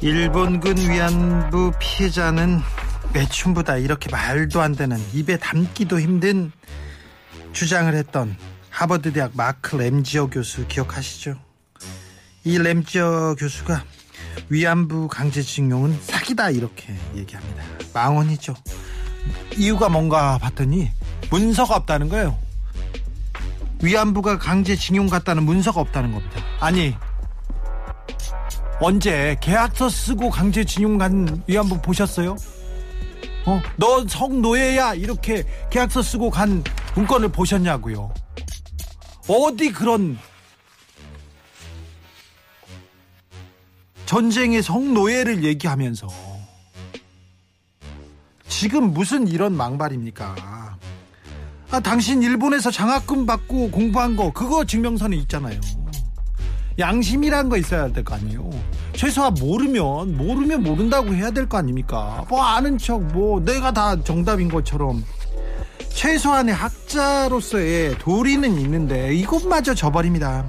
일본군 위안부 피해자는 매춘부다 이렇게 말도 안 되는 입에 담기도 힘든 주장을 했던 하버드 대학 마크 램지어 교수 기억하시죠? 이 램지어 교수가 위안부 강제징용은 사기다 이렇게 얘기합니다. 망언이죠. 이유가 뭔가 봤더니 문서가 없다는 거예요. 위안부가 강제징용 갔다는 문서가 없다는 겁니다. 아니 언제 계약서 쓰고 강제징용 간 위안부 보셨어요? 어, 너 성노예야 이렇게 계약서 쓰고 간 문건을 보셨냐고요? 어디 그런 전쟁의 성노예를 얘기하면서 지금 무슨 이런 망발입니까? 아, 당신 일본에서 장학금 받고 공부한 거 그거 증명서는 있잖아요. 양심이란 거 있어야 될 거 아니에요. 최소한 모르면 모르면 모른다고 해야 될 거 아닙니까? 뭐 아는 척 뭐 내가 다 정답인 것처럼 최소한의 학자로서의 도리는 있는데 이것마저 져버립니다.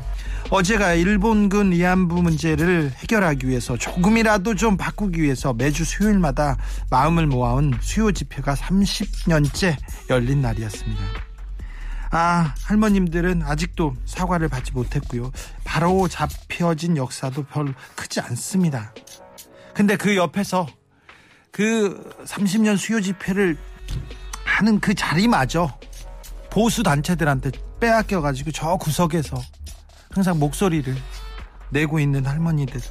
어제가 일본군 위안부 문제를 해결하기 위해서 조금이라도 좀 바꾸기 위해서 매주 수요일마다 마음을 모아온 수요 집회가 30년째 열린 날이었습니다. 아, 할머님들은 아직도 사과를 받지 못했고요. 바로 잡혀진 역사도 별 크지 않습니다. 근데 그 옆에서 그 30년 수요 집회를 하는 그 자리마저 보수 단체들한테 빼앗겨가지고 저 구석에서 항상 목소리를 내고 있는 할머니들.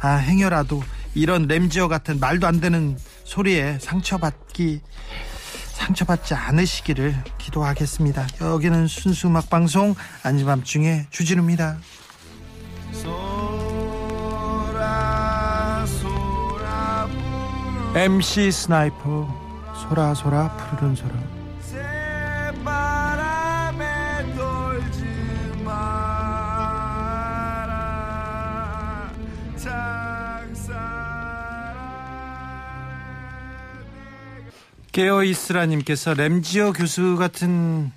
아, 행여라도 이런 램지어 같은 말도 안 되는 소리에 상처받기 상처받지 않으시기를 기도하겠습니다. 여기는 순수 음악 방송 아닌 밤중에 주진우입니다. MC 스나이퍼 솔아 솔아 푸르른 솔아 깨어있으라님께서 램지어 교수 같은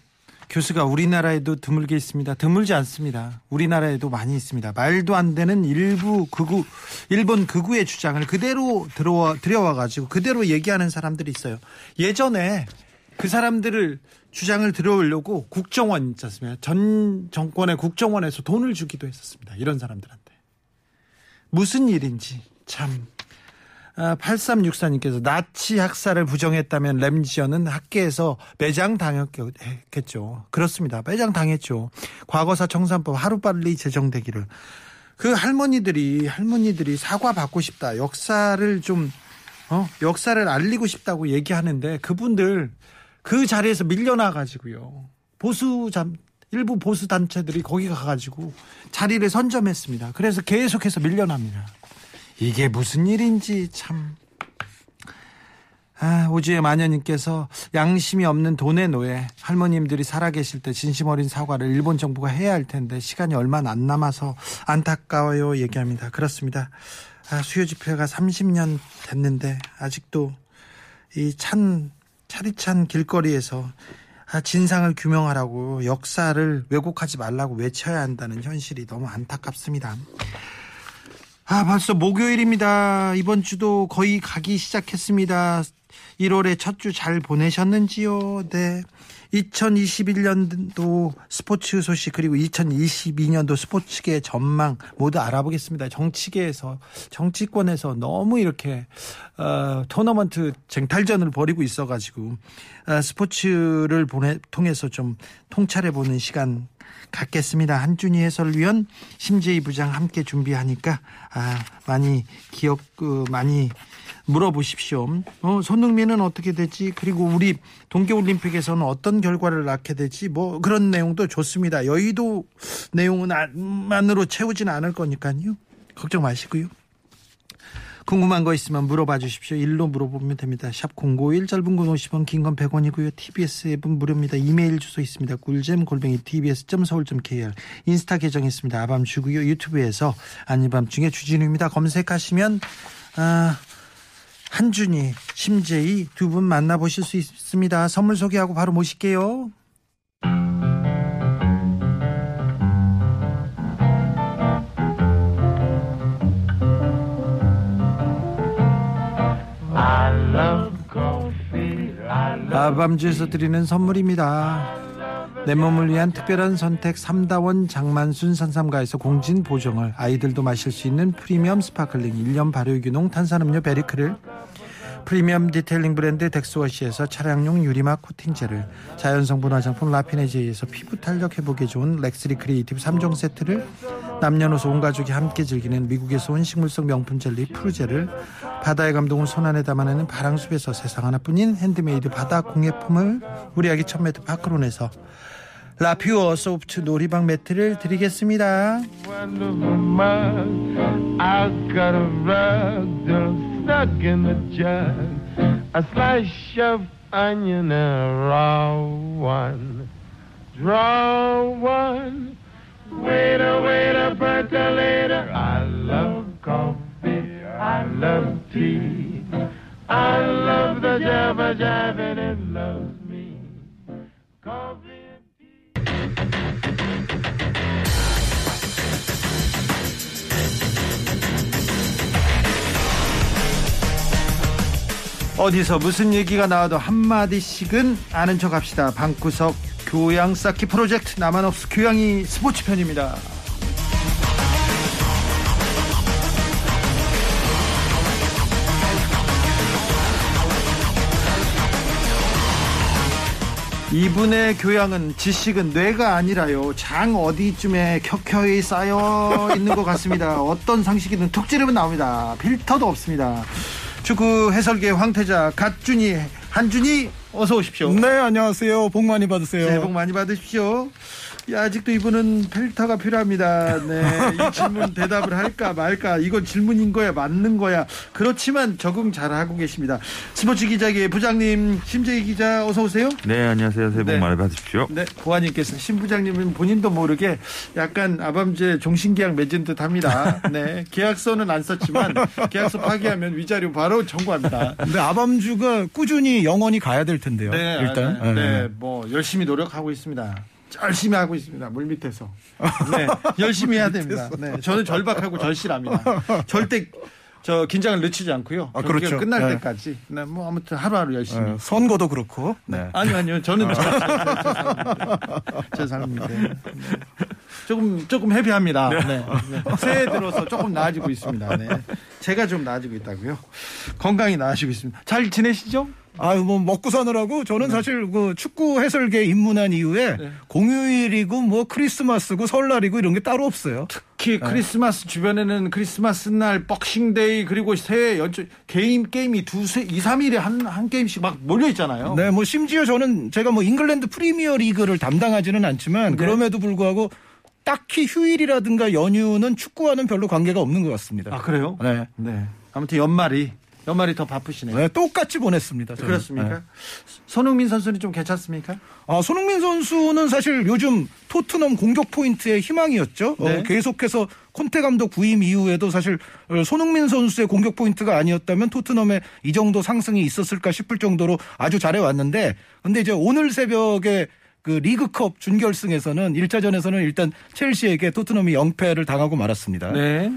교수가 우리나라에도 드물게 있습니다. 드물지 않습니다. 우리나라에도 많이 있습니다. 말도 안 되는 일부 극우, 일본 극우의 주장을 그대로 들어와, 들여와가지고 그대로 얘기하는 사람들이 있어요. 예전에 그 사람들을 주장을 들어오려고 국정원 있지 않습니까? 전 정권의 국정원에서 돈을 주기도 했었습니다. 이런 사람들한테. 무슨 일인지 참 8364님께서 아, 나치 학살을 부정했다면 램지어는 학계에서 매장 당했겠죠. 그렇습니다. 매장 당했죠. 과거사 청산법 하루빨리 제정되기를. 그 할머니들이 할머니들이 사과 받고 싶다. 역사를 좀 어? 역사를 알리고 싶다고 얘기하는데 그분들 그 자리에서 밀려나 가지고요. 보수 잠 일부 보수 단체들이 거기 가 가지고 자리를 선점했습니다. 그래서 계속해서 밀려납니다. 이게 무슨 일인지 참. 아, 오주의 마녀님께서 양심이 없는 돈의 노예 할머님들이 살아계실 때 진심 어린 사과를 일본 정부가 해야 할 텐데 시간이 얼마 안 남아서 안타까워요 얘기합니다. 그렇습니다. 아, 수요 집회가 30년 됐는데 아직도 이 찬 차디찬 길거리에서 아, 진상을 규명하라고 역사를 왜곡하지 말라고 외쳐야 한다는 현실이 너무 안타깝습니다. 아, 벌써 목요일입니다. 이번 주도 거의 가기 시작했습니다. 1월의 첫 주 잘 보내셨는지요? 네. 2021년도 스포츠 소식 그리고 2022년도 스포츠계 전망 모두 알아보겠습니다. 정치계에서 정치권에서 너무 이렇게 어, 토너먼트 쟁탈전을 벌이고 있어가지고 어, 스포츠를 보내 통해서 좀 통찰해 보는 시간 갖겠습니다. 한준희 해설위원 심재희 부장 함께 준비하니까 아, 많이 기억 그 많이 물어보십시오. 어, 손흥민은 어떻게 되지? 그리고 우리 동계올림픽에서는 어떤 결과를 낳게 되지? 뭐 그런 내용도 좋습니다. 여의도 내용은 만으로 채우지는 않을 거니까요. 걱정 마시고요. 궁금한 거 있으면 물어봐 주십시오. 일로 물어보면 됩니다. 샵 051 짧은 건 50원 긴 건 100원이고요. TBS 앱은 무료입니다. 이메일 주소 있습니다. 꿀잼 골뱅이 tbs.서울.kr 인스타 계정 있습니다. 아밤 주고요. 유튜브에서 아니밤중에 주진우입니다. 검색하시면 아, 한준이, 심재희 두 분 만나보실 수 있습니다. 선물 소개하고 바로 모실게요. 아밤주에서 드리는 선물입니다. 내 몸을 위한 특별한 선택 삼다원 장만순 산삼가에서 공진 보정을 아이들도 마실 수 있는 프리미엄 스파클링 1년 발효균홍 탄산음료 베리크를 프리미엄 detailing 브랜드 덱스워시에서 차량용 유리막 코팅제를 자연성분 화장품 라피네제이에서 피부 탄력 회복에 좋은 렉스리 크리에이티브 3종 세트를 남녀노소 온 가족이 함께 즐기는 미국에서 온 식물성 명품 젤리 프루제를 바다의 감동을 손안에 담아내는 바랑숲에서 세상 하나뿐인 핸드메이드 바다 공예품을 우리 아기 첫 매트 파크론에서 라퓨어 소프트 놀이방 매트를 드리겠습니다. 어디서 무슨 얘기가 나와도 한마디씩은 아는 척 합시다. 방구석 교양 쌓기 프로젝트 나만 없어. 교양이 스포츠 편입니다. 이분의 교양은 지식은 뇌가 아니라요. 장 어디쯤에 켜켜이 쌓여 있는 것 같습니다. 어떤 상식이든 툭 찌르면 나옵니다. 필터도 없습니다. 축구 해설계 황태자 갓준이 한준이 어서 오십시오 네, 안녕하세요. 복 많이 받으세요. 새해 복 많이 받으십시오 야, 아직도 이분은 필터가 필요합니다. 네. 이 질문 대답을 할까 말까. 이건 질문인 거야, 맞는 거야. 그렇지만 적응 잘 하고 계십니다. 스포츠 기자계 부장님, 심재희 기자, 어서오세요. 네, 안녕하세요. 새해 복 네. 많이 받으십시오. 네, 보아님께서 신 부장님은 본인도 모르게 약간 아밤주에 종신계약 맺은 듯 합니다. 네. 계약서는 안 썼지만 계약서 파기하면 위자료 바로 청구합니다. 근데 아밤주가 꾸준히 영원히 가야 될 텐데요. 일단. 네, 네. 네, 뭐 열심히 노력하고 있습니다. 열심히 하고 있습니다. 물 밑에서. 네, 열심히 해야 됩니다. 네, 저는 절박하고 절실합니다. 절대 저 긴장을 늦추지 않고요. 아, 그렇죠. 끝날 네. 때까지. 네, 뭐 아무튼 하루하루 열심히. 네, 선거도 그렇고. 네. 아니요, 아니요. 저는 제 삶인데. 네. 조금 조금 happy합니다. 네. 네. 새해 들어서 조금 나아지고 있습니다. 네. 제가 좀 나아지고 있다고요. 건강히 나아지고 있습니다. 잘 지내시죠? 아유, 뭐, 먹고 사느라고 저는 사실 그 축구 해설계 입문한 이후에 네. 공휴일이고 뭐 크리스마스고 설날이고 이런 게 따로 없어요. 특히 크리스마스 주변에는 크리스마스 날 Boxing Day 그리고 새해 연초 게임 게임이 두세 이 삼일에 한 한 게임씩 막 몰려 있잖아요. 네, 뭐 심지어 저는 제가 뭐 잉글랜드 프리미어 리그를 담당하지는 않지만 네. 그럼에도 불구하고 딱히 휴일이라든가 연휴는 축구와는 별로 관계가 없는 것 같습니다. 아 그래요? 네. 네. 아무튼 연말이 연말이 더 바쁘시네요. 네, 똑같이 보냈습니다. 저는. 그렇습니까? 네. 손흥민 선수는 좀 괜찮습니까? 아, 손흥민 선수는 사실 요즘 토트넘 공격 포인트의 희망이었죠. 어, 네. 계속해서 콘테 감독 부임 이후에도 사실 어, 손흥민 선수의 공격 포인트가 아니었다면 토트넘에 이 정도 상승이 있었을까 싶을 정도로 아주 잘해왔는데 근데 이제 오늘 새벽에 그 리그컵 준결승에서는 1차전에서는 일단 첼시에게 토트넘이 0패를 당하고 말았습니다. 네.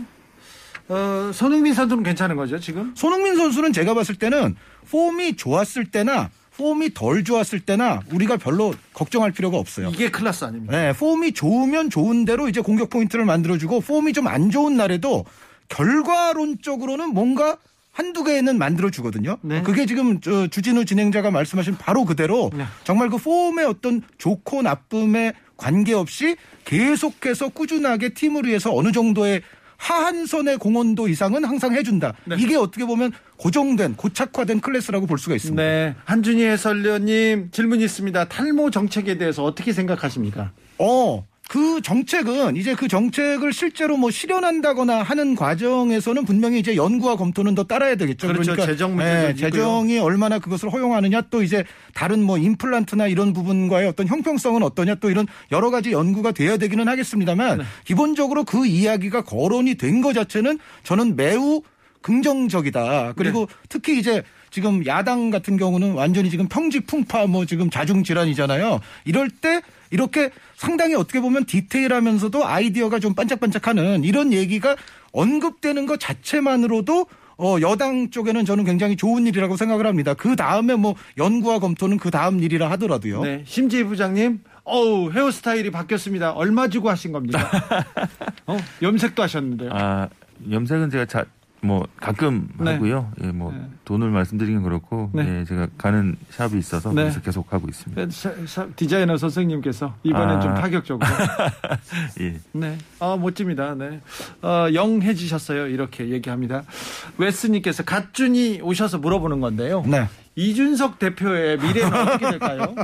어, 손흥민 선수는 괜찮은 거죠, 지금? 손흥민 선수는 제가 봤을 때는 폼이 좋았을 때나 폼이 덜 좋았을 때나 우리가 별로 걱정할 필요가 없어요. 이게 클래스 아닙니까? 네, 폼이 좋으면 좋은 대로 이제 공격 포인트를 만들어주고 폼이 좀 안 좋은 날에도 결과론적으로는 뭔가 한두 개는 만들어주거든요. 네. 그게 지금 저 주진우 진행자가 말씀하신 바로 그대로 네. 정말 그 폼의 어떤 좋고 나쁨에 관계없이 계속해서 꾸준하게 팀을 위해서 어느 정도의 하한선의 공헌도 이상은 항상 해준다. 네. 이게 어떻게 보면 고정된 고착화된 클래스라고 볼 수가 있습니다. 네. 한준희 해설위원님 질문이 있습니다. 탈모 정책에 대해서 어떻게 생각하십니까? 어, 그 정책은 이제 그 정책을 실제로 뭐 실현한다거나 하는 과정에서는 분명히 이제 연구와 검토는 더 따라야 되겠죠. 그렇죠. 그러니까 재정 있고요. 재정이 얼마나 그것을 허용하느냐 또 이제 다른 뭐 임플란트나 이런 부분과의 어떤 형평성은 어떠냐 또 이런 여러 가지 연구가 돼야 되기는 하겠습니다만 네. 기본적으로 그 이야기가 거론이 된 것 자체는 저는 매우 긍정적이다. 그리고 네. 특히 이제 지금 야당 같은 경우는 완전히 지금 평지풍파 뭐 지금 자중질환이잖아요. 이럴 때 이렇게 상당히 어떻게 보면 디테일하면서도 아이디어가 좀 반짝반짝하는 이런 얘기가 언급되는 것 자체만으로도 어, 여당 쪽에는 저는 굉장히 좋은 일이라고 생각을 합니다. 그 다음에 뭐 연구와 검토는 그 다음 일이라 하더라도요. 네. 심지희 부장님, 어우, 헤어스타일이 바뀌었습니다. 얼마 주고 하신 겁니까? 어, 염색도 하셨는데요. 아 염색은 제가 자, 뭐 가끔 네. 하고요. 예, 뭐 네. 돈을 말씀드리긴 그렇고 네. 예, 제가 가는 샵이 있어서 네. 그래서 계속 하고 있습니다. 샤- 샤- 디자이너 선생님께서 이번엔 아. 좀 파격적으로. 예. 네. 아, 멋집니다. 네. 어, 영해지셨어요. 이렇게 얘기합니다. 웨스님께서 갓준이 오셔서 물어보는 건데요. 네. 이준석 대표의 미래는 어떻게 될까요?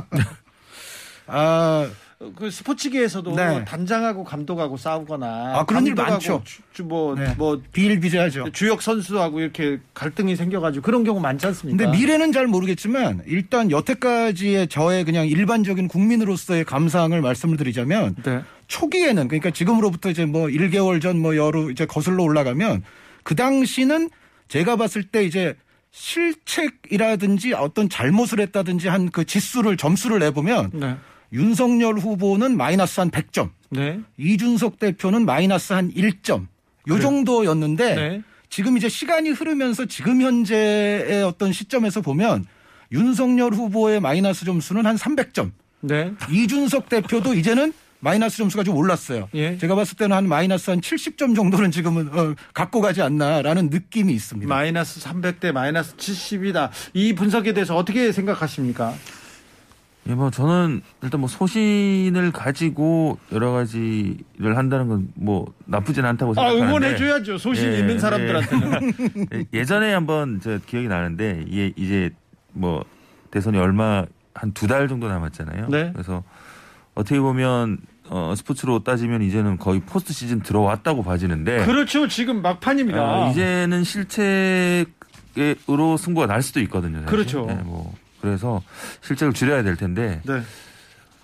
아, 그 스포츠계에서도 네. 단장하고 감독하고 싸우거나 아, 그런 일 많죠. 주- 주- 뭐, 네. 뭐 비일비재하죠. 주역 선수하고 이렇게 갈등이 생겨가지고 그런 경우 많지 않습니까? 근데 미래는 잘 모르겠지만 일단 여태까지의 저의 그냥 일반적인 국민으로서의 감상을 말씀을 드리자면 네. 초기에는 그러니까 지금으로부터 이제 뭐 1개월 전 뭐 여로 이제 거슬러 올라가면 그 당시는 제가 봤을 때 이제 실책이라든지 어떤 잘못을 했다든지 한 그 지수를 점수를 내보면 네. 윤석열 후보는 마이너스 한 100점, 네. 이준석 대표는 마이너스 한 1점. 요? 정도였는데 네. 지금 이제 시간이 흐르면서 지금 현재의 어떤 시점에서 보면 윤석열 후보의 마이너스 점수는 한 300점. 네. 이준석 대표도 이제는 마이너스 점수가 좀 올랐어요. 예. 제가 봤을 때는 한 마이너스 한 70점 정도는 지금은 어, 갖고 가지 않나라는 느낌이 있습니다. 마이너스 300대 마이너스 70이다. 이 분석에 대해서 어떻게 생각하십니까? 예, 뭐 저는 일단 뭐 소신을 가지고 여러 가지를 한다는 건 뭐 나쁘진 않다고 아, 생각하는데 응원해줘야죠. 소신 예, 있는 사람들한테는. 예, 예전에 한번 저 기억이 나는데 이게 이제 뭐 대선이 얼마 한 두 달 정도 남았잖아요. 네. 그래서 어떻게 보면 어, 스포츠로 따지면 이제는 거의 포스트 시즌 들어왔다고 봐지는데 그렇죠. 지금 막판입니다. 어, 이제는 실책으로 승부가 날 수도 있거든요. 사실. 그렇죠. 예, 뭐 그래서 실책을 줄여야 될 텐데 네.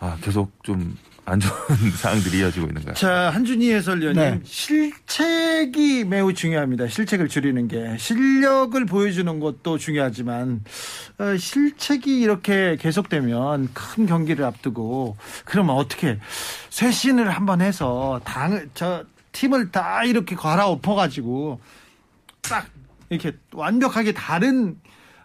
아, 계속 좀 안 좋은 상황들이 이어지고 있는 것 같아요. 자, 한준희 해설위원님. 네. 실책이 매우 중요합니다. 실책을 줄이는 게. 실력을 보여주는 것도 중요하지만, 어, 실책이 이렇게 계속되면 큰 경기를 앞두고, 그러면 어떻게, 쇄신을 한번 해서, 당, 저, 팀을 다 이렇게 갈아엎어가지고, 딱, 이렇게 완벽하게 다른,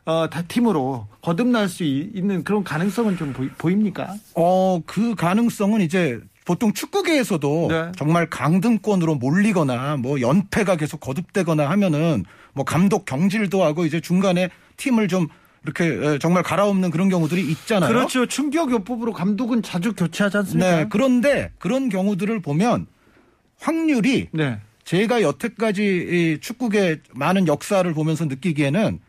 어, 다 팀으로 거듭날 수 이- 있는 그런 가능성은 좀 보이, 보입니까? 어, 그 가능성은 이제 보통 축구계에서도 네. 정말 강등권으로 몰리거나 뭐 연패가 계속 거듭되거나 하면은 뭐 감독 경질도 하고 이제 중간에 팀을 좀 이렇게 에, 정말 갈아엎는 그런 경우들이 있잖아요. 그렇죠. 충격 요법으로 감독은 자주 교체하지 않습니까? 네. 그런데 그런 경우들을 보면 확률이 네. 제가 여태까지 이 축구계 많은 역사를 보면서 느끼기에는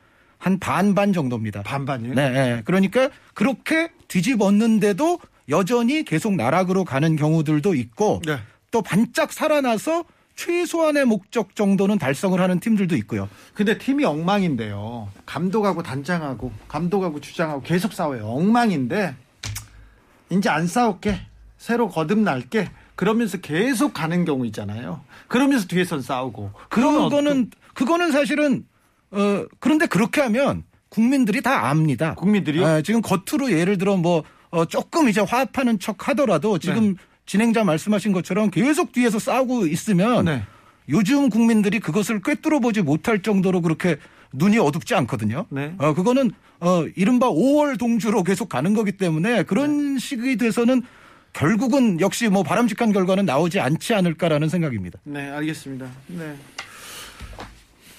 한 반반 정도입니다. 반반이요? 네, 네. 그러니까 그렇게 뒤집었는데도 여전히 계속 나락으로 가는 경우들도 있고 네. 또 반짝 살아나서 최소한의 목적 정도는 달성을 하는 팀들도 있고요. 근데 팀이 엉망인데요. 감독하고 단장하고 감독하고 주장하고 계속 싸워요. 엉망인데 이제 안 싸울게. 새로 거듭날게. 그러면서 계속 가는 경우 있잖아요. 그러면서 뒤에선 싸우고. 그러면 그거는 그거는 사실은 어 그런데 그렇게 하면 국민들이 다 압니다. 국민들이요? 아, 지금 겉으로 예를 들어 뭐 어, 조금 이제 화합하는 척 하더라도 지금 네. 진행자 말씀하신 것처럼 계속 뒤에서 싸우고 있으면 네. 요즘 국민들이 그것을 꿰뚫어 보지 못할 정도로 그렇게 눈이 어둡지 않거든요. 네. 어, 그거는 어, 이른바 5월 동주로 계속 가는 거기 때문에 그런 시기에 돼서는 결국은 역시 뭐 바람직한 결과는 나오지 않지 않을까라는 생각입니다. 네, 알겠습니다. 네.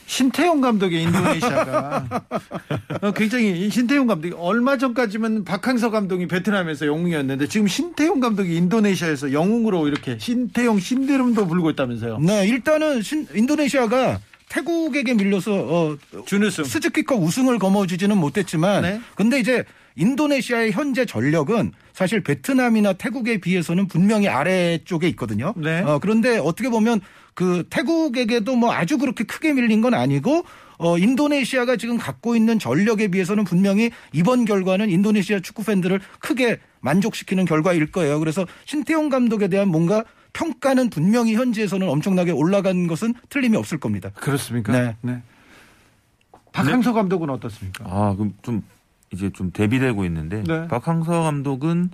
신태용 감독의 인도네시아가 어, 굉장히 신태용 감독이 얼마 전까지만 박항서 감독이 베트남에서 영웅이었는데 지금 신태용 감독이 인도네시아에서 영웅으로 이렇게 신태용 신드롬도 불고 있다면서요. 네, 일단은 신- 인도네시아가 태국에게 밀려서 어, 준우승. 스즈키컵 우승을 거머쥐지는 못했지만 네. 근데 이제 인도네시아의 현재 전력은 사실 베트남이나 태국에 비해서는 분명히 아래쪽에 있거든요. 네. 어, 그런데 어떻게 보면 그 태국에게도 뭐 아주 그렇게 크게 밀린 건 아니고 어, 인도네시아가 지금 갖고 있는 전력에 비해서는 분명히 이번 결과는 인도네시아 축구 팬들을 크게 만족시키는 결과일 거예요. 그래서 신태용 감독에 대한 뭔가 평가는 분명히 현지에서는 엄청나게 올라간 것은 틀림이 없을 겁니다. 그렇습니까? 네. 박항서 감독은 어떻습니까? 아, 그럼 좀 이제 좀 대비되고 있는데 네. 박항서 감독은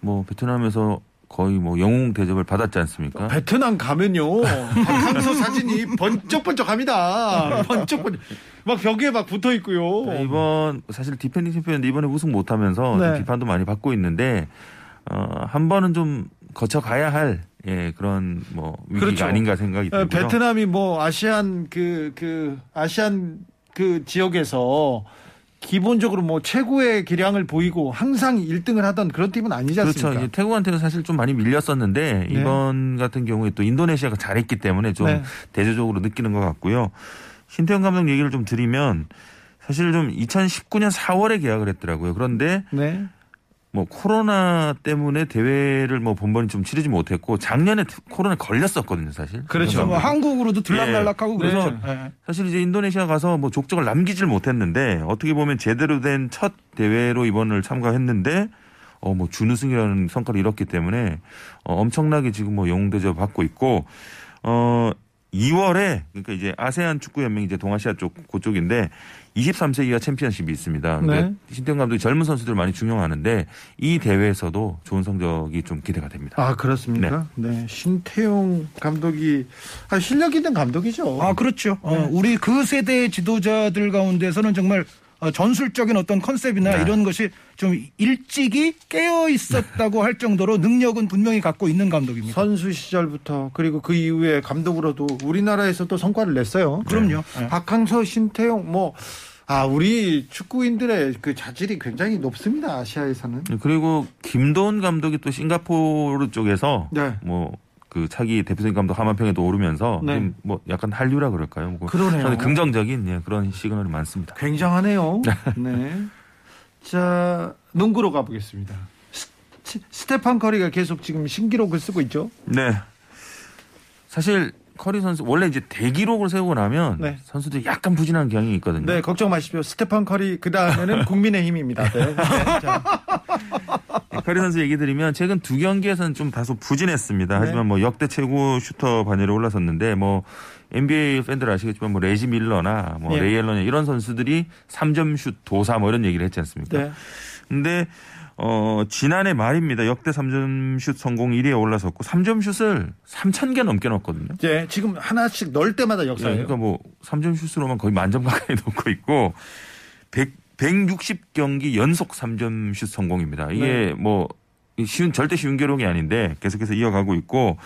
뭐 베트남에서 거의 뭐 영웅 대접을 받았지 않습니까? 베트남 가면요 박항서 사진이 번쩍번쩍합니다. 번쩍번쩍 막 벽에 막 붙어 있고요. 자, 이번 사실 디펜딩 챔피언인데 이번에 우승 못하면서 네. 좀 비판도 많이 받고 있는데 어, 한 번은 좀 거쳐가야 할 예, 그런 뭐 위기가 그렇죠. 아닌가 생각이 어, 들고요. 베트남이 뭐 아시안 그그 아시안 그 지역에서 기본적으로 뭐 최고의 기량을 보이고 항상 1등을 하던 그런 팀은 아니지 않습니까? 그렇죠. 태국한테는 사실 좀 많이 밀렸었는데 네. 이번 같은 경우에 또 인도네시아가 잘했기 때문에 좀 네. 대조적으로 느끼는 것 같고요. 신태용 감독 얘기를 좀 드리면 사실 좀 2019년 4월에 계약을 했더라고요. 그런데 네. 뭐 코로나 때문에 대회를 뭐 본번이 좀 치르지 못했고 작년에 코로나에 걸렸었거든요, 사실. 그렇죠. 뭐 한국으로도 들락날락하고 예. 그래서 그래서 예. 사실 이제 인도네시아 가서 뭐 족적을 남기질 못했는데 어떻게 보면 제대로 된 첫 대회로 이번을 참가했는데 어뭐 준우승이라는 성과를 이뤘기 때문에 어 엄청나게 지금 뭐 영웅 대접 받고 있고 어 2월에 그러니까 이제 아세안 축구 연맹 이제 동아시아 쪽 그쪽인데 23세 이하 챔피언십이 있습니다. 네. 신태용 감독이 젊은 선수들 많이 중용하는데 이 대회에서도 좋은 성적이 좀 기대가 됩니다. 아 그렇습니까? 네. 신태용 감독이 아, 실력 있는 감독이죠. 아, 그렇죠. 어, 우리 그 세대의 지도자들 가운데서는 정말 어, 전술적인 어떤 컨셉이나 네. 이런 것이 좀 일찍이 깨어 있었다고 할 정도로 능력은 분명히 갖고 있는 감독입니다. 선수 시절부터 그리고 그 이후에 감독으로도 우리나라에서도 성과를 냈어요. 그럼요. 네. 박항서, 신태용 뭐 아, 우리 축구인들의 그 자질이 굉장히 높습니다. 아시아에서는. 그리고 김도훈 감독이 또 싱가포르 쪽에서 네. 뭐 그 차기 대표팀 감독 하마평에도 오르면서 네. 뭐 약간 한류라 그럴까요? 뭐 그러네요. 저는 긍정적인 예, 그런 시그널이 많습니다. 굉장하네요. 네. 자, 농구로 가보겠습니다. 스, 스테판 커리가 계속 지금 신기록을 쓰고 있죠. 네. 사실 커리 선수 원래 이제 대기록을 세우고 나면 네. 선수들이 약간 부진한 경향이 있거든요. 네, 걱정 마십시오. 스테판 커리 그 다음에는 국민의 힘입니다. 네. 네. 자, 커리 선수 얘기 드리면 최근 두 경기에서는 좀 다소 부진했습니다. 하지만 뭐 역대 최고 슈터 반열에 올라섰는데 뭐 NBA 팬들 아시겠지만 뭐 레지 밀러나 뭐 예. 레이 앨런 이런 선수들이 3점 슛 도사 뭐 이런 얘기를 했지 않습니까? 네. 근데 어 지난해 말입니다. 역대 3점 슛 성공 1위에 올라섰고 3점 슛을 3,000개 넘게 넣었거든요. 이제 지금 하나씩 넣을 때마다 예, 역사예요. 그러니까 뭐 3점 슛으로만 거의 만점 가까이 넣고 있고 100, 160경기 연속 3점 슛 성공입니다. 이게 네. 뭐 쉬운 절대 쉬운 기록이 아닌데 계속해서 이어가고 있고